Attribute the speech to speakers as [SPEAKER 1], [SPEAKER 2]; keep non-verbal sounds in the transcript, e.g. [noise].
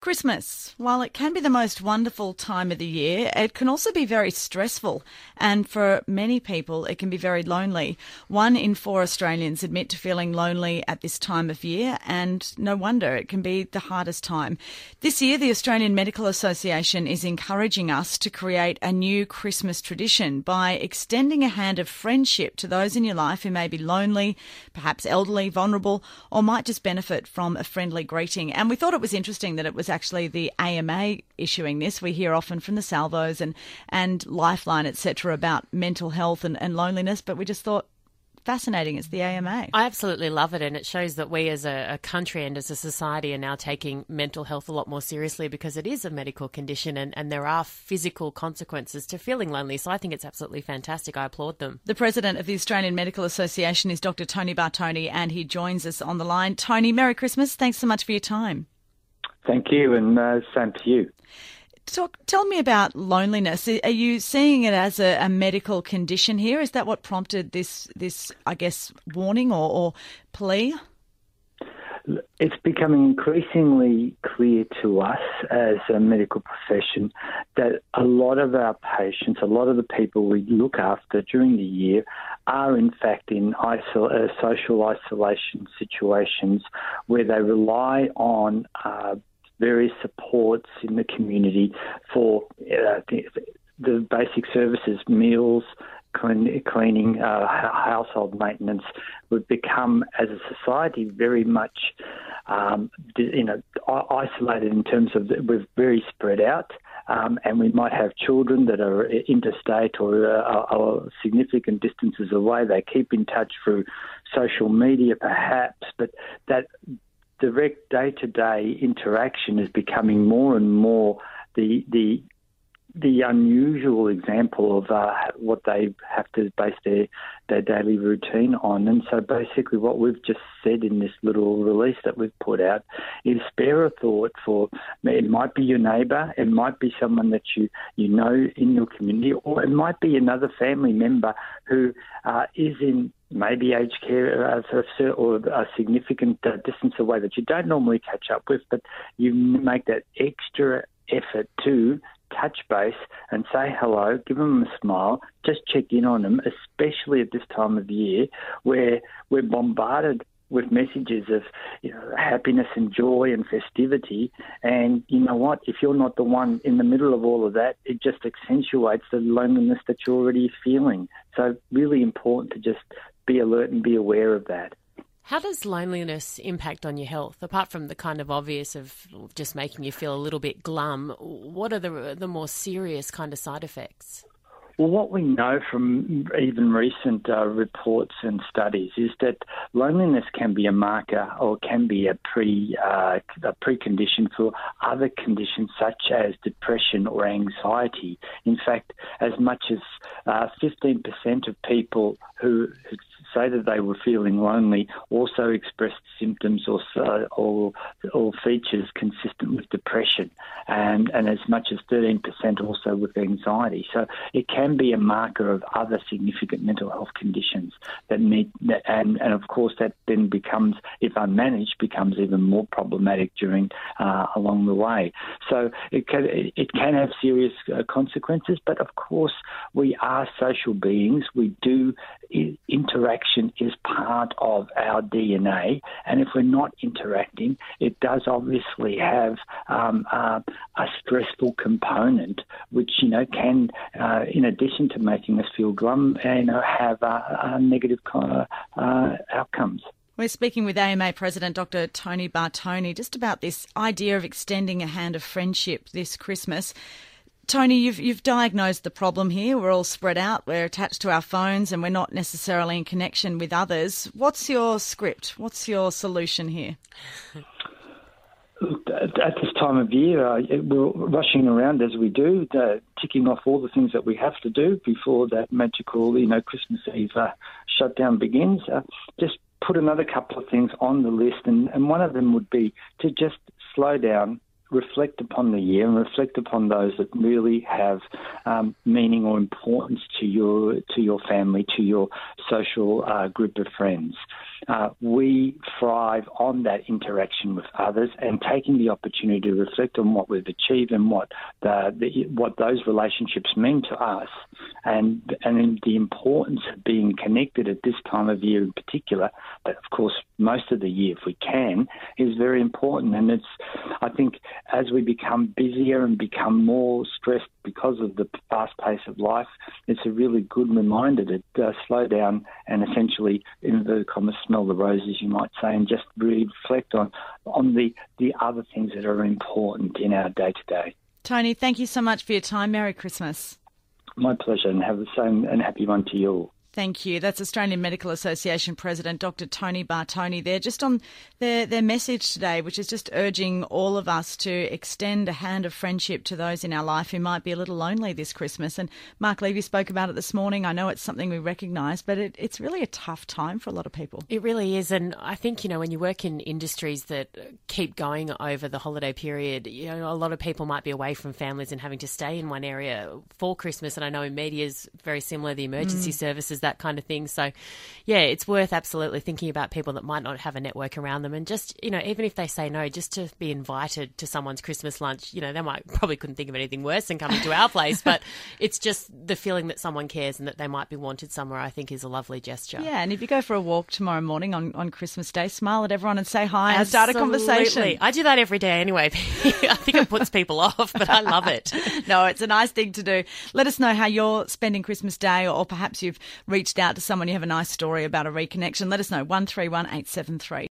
[SPEAKER 1] Christmas, while it can be the most wonderful time of the year, it can also be very stressful. And for many people, it can be very lonely. One in four Australians admit to feeling lonely at this time of year, and no wonder it can be the hardest time. This year, the Australian Medical Association is encouraging us to create a new Christmas tradition by extending a hand of friendship to those in your life who may be lonely, perhaps elderly, vulnerable, or might just benefit from a friendly greeting. And we thought it was interesting that it was actually the AMA issuing this. We hear often from the Salvos and, and Lifeline, etc., about mental health and, and loneliness, but we just thought fascinating. It's the AMA.
[SPEAKER 2] I absolutely love it, and it shows that we as a, a, country and as a society are now taking mental health a lot more seriously because it is a medical condition and, and there are physical consequences to feeling lonely. So I think it's absolutely fantastic. I applaud them.
[SPEAKER 1] The president of the Australian Medical Association is Dr. Tony Bartone, and he joins us on the line. Tony, Merry Christmas. Thanks so much for your time.
[SPEAKER 3] Thank you, and uh, same to you.
[SPEAKER 1] Talk, tell me about loneliness. Are you seeing it as a, a, medical condition here? Is that what prompted this, this I guess, warning or, or plea?
[SPEAKER 3] It's becoming increasingly clear to us as a medical profession that a lot of our patients, a lot of the people we look after during the year, are in fact in isol- uh, social isolation situations where they rely on uh, various supports in the community for uh, the, the, basic services, meals, clean, cleaning, uh, household maintenance, would become, as a society, very much, um, you know, isolated in terms of the, we're very spread out. Um, and we might have children that are interstate or uh, are significant distances away. They keep in touch through social media, perhaps, but that direct day to day interaction is becoming more and more the the the unusual example of uh, what they have to base their, their daily routine on. And so basically, what we've just said in this little release that we've put out is spare a thought for it might be your neighbour, it might be someone that you, you know in your community, or it might be another family member who uh, is in maybe aged care or a significant uh, distance away that you don't normally catch up with, but you make that extra effort to touch base and say hello, give them a smile, just check in on them, especially at this time of year where we're bombarded with messages of you know, happiness and joy and festivity. And you know what? If you're not the one in the middle of all of that, it just accentuates the loneliness that you're already feeling. So, really important to just be alert and be aware of that.
[SPEAKER 2] How does loneliness impact on your health? Apart from the kind of obvious of just making you feel a little bit glum, what are the the more serious kind of side effects?
[SPEAKER 3] Well, what we know from even recent uh, reports and studies is that loneliness can be a marker or can be a pre uh, a precondition for other conditions such as depression or anxiety. In fact, as much as uh, 15% of people who, say that they were feeling lonely also expressed symptoms or, or, or features consistent with depression, and, and as much as 13% also with anxiety. So it can be a marker of other significant mental health conditions that need, and, and of course that then becomes, if unmanaged, becomes even more problematic during uh, along the way. So it can, it can have serious uh, consequences, but of course we are social beings. We do interaction is part of our DNA, and if we're not interacting, it does obviously have um, uh, a stressful component, which you know can, uh, in addition to making us feel glum, you know, have uh, negative uh, outcomes.
[SPEAKER 1] We're speaking with AMA President Dr. Tony Bartone just about this idea of extending a hand of friendship this Christmas. Tony, you've you've diagnosed the problem here. We're all spread out. We're attached to our phones, and we're not necessarily in connection with others. What's your script? What's your solution here?
[SPEAKER 3] At this time of year, uh, we're rushing around as we do, uh, ticking off all the things that we have to do before that magical, you know, Christmas Eve uh, shutdown begins. Uh, just put another couple of things on the list, and, and one of them would be to just slow down, reflect upon the year and reflect upon those that really have um, meaning or importance to your to your family, to your social uh, group of friends. Uh, we thrive on that interaction with others and taking the opportunity to reflect on what we've achieved and what the, the, what those relationships mean to us, and and the importance of being connected at this time of year in particular. But of course, most of the year, if we can, is very important. And it's I think as we become busier and become more stressed because of the fast pace of life, it's a really good reminder to uh, slow down and essentially, in inverted commas, smell the roses, you might say, and just really reflect on on the the other things that are important in our day to day.
[SPEAKER 1] Tony, thank you so much for your time. Merry Christmas.
[SPEAKER 3] My pleasure, and have the same and happy one to you all.
[SPEAKER 1] Thank you. That's Australian Medical Association President Dr. Tony Bartone there, just on their, their message today, which is just urging all of us to extend a hand of friendship to those in our life who might be a little lonely this Christmas. And Mark Levy spoke about it this morning. I know it's something we recognise, but it, it's really a tough time for a lot of people.
[SPEAKER 2] It really is. And I think, you know, when you work in industries that keep going over the holiday period, you know, a lot of people might be away from families and having to stay in one area for Christmas. And I know in media is very similar, the emergency mm. services that kind of thing. So, yeah, it's worth absolutely thinking about people that might not have a network around them, and just you know, even if they say no, just to be invited to someone's Christmas lunch. You know, they might probably couldn't think of anything worse than coming to our [laughs] place, but it's just the feeling that someone cares and that they might be wanted somewhere. I think is a lovely gesture.
[SPEAKER 1] Yeah, and if you go for a walk tomorrow morning on on Christmas Day, smile at everyone and say hi and start a conversation.
[SPEAKER 2] I do that every day anyway. [laughs] I think it puts people off, but I love it. [laughs]
[SPEAKER 1] no, it's a nice thing to do. Let us know how you're spending Christmas Day, or perhaps you've reached out to someone you have a nice story about a reconnection, let us know. 131873.